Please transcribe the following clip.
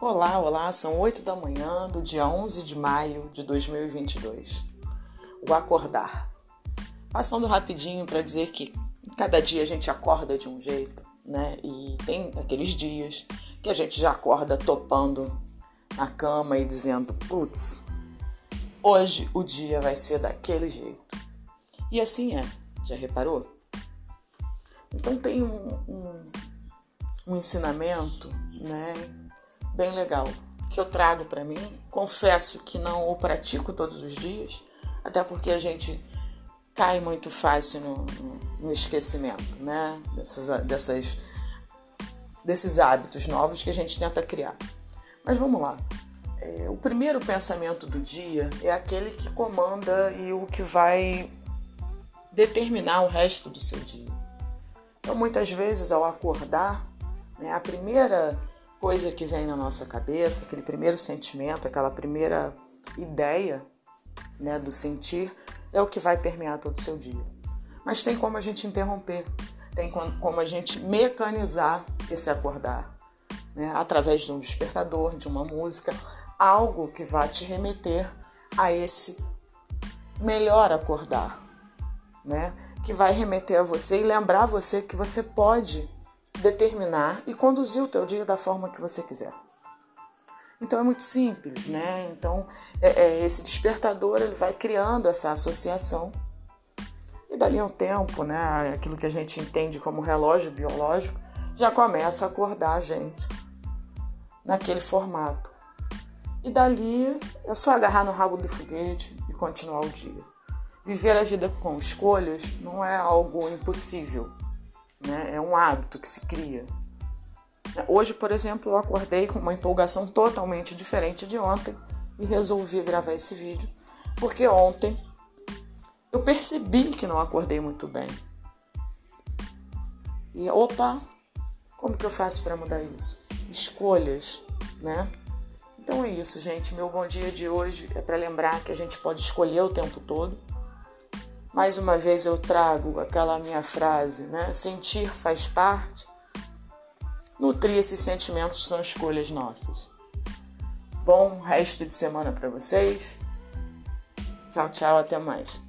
Olá, olá, são 8 da manhã do dia 11 de maio de 2022. O acordar. Passando rapidinho para dizer que cada dia a gente acorda de um jeito, né? E tem aqueles dias que a gente já acorda topando na cama e dizendo: putz, hoje o dia vai ser daquele jeito. E assim é, já reparou? Então tem um, um, um ensinamento, né? Bem legal que eu trago para mim. Confesso que não o pratico todos os dias, até porque a gente cai muito fácil no, no, esquecimento, né? Dessas, dessas, desses hábitos novos que a gente tenta criar. Mas vamos lá. É, o primeiro pensamento do dia é aquele que comanda e o que vai determinar o resto do seu dia. Então, muitas vezes, ao acordar, né, a primeira coisa que vem na nossa cabeça, aquele primeiro sentimento, aquela primeira ideia né, do sentir, é o que vai permear todo o seu dia. Mas tem como a gente interromper, tem como a gente mecanizar esse acordar, né, através de um despertador, de uma música, algo que vai te remeter a esse melhor acordar, né? Que vai remeter a você e lembrar você que você pode determinar e conduzir o teu dia da forma que você quiser. Então é muito simples, né? Então é, é, esse despertador ele vai criando essa associação e dali um tempo, né? Aquilo que a gente entende como relógio biológico já começa a acordar a gente naquele formato. E dali é só agarrar no rabo do foguete e continuar o dia. Viver a vida com escolhas não é algo impossível né? É um hábito que se cria. Hoje, por exemplo, eu acordei com uma empolgação totalmente diferente de ontem e resolvi gravar esse vídeo, porque ontem eu percebi que não acordei muito bem. E opa, como que eu faço para mudar isso? Escolhas, né? Então é isso, gente. Meu bom dia de hoje é para lembrar que a gente pode escolher o tempo todo mais uma vez eu trago aquela minha frase, né? Sentir faz parte. Nutrir esses sentimentos são escolhas nossas. Bom resto de semana para vocês. Tchau, tchau, até mais.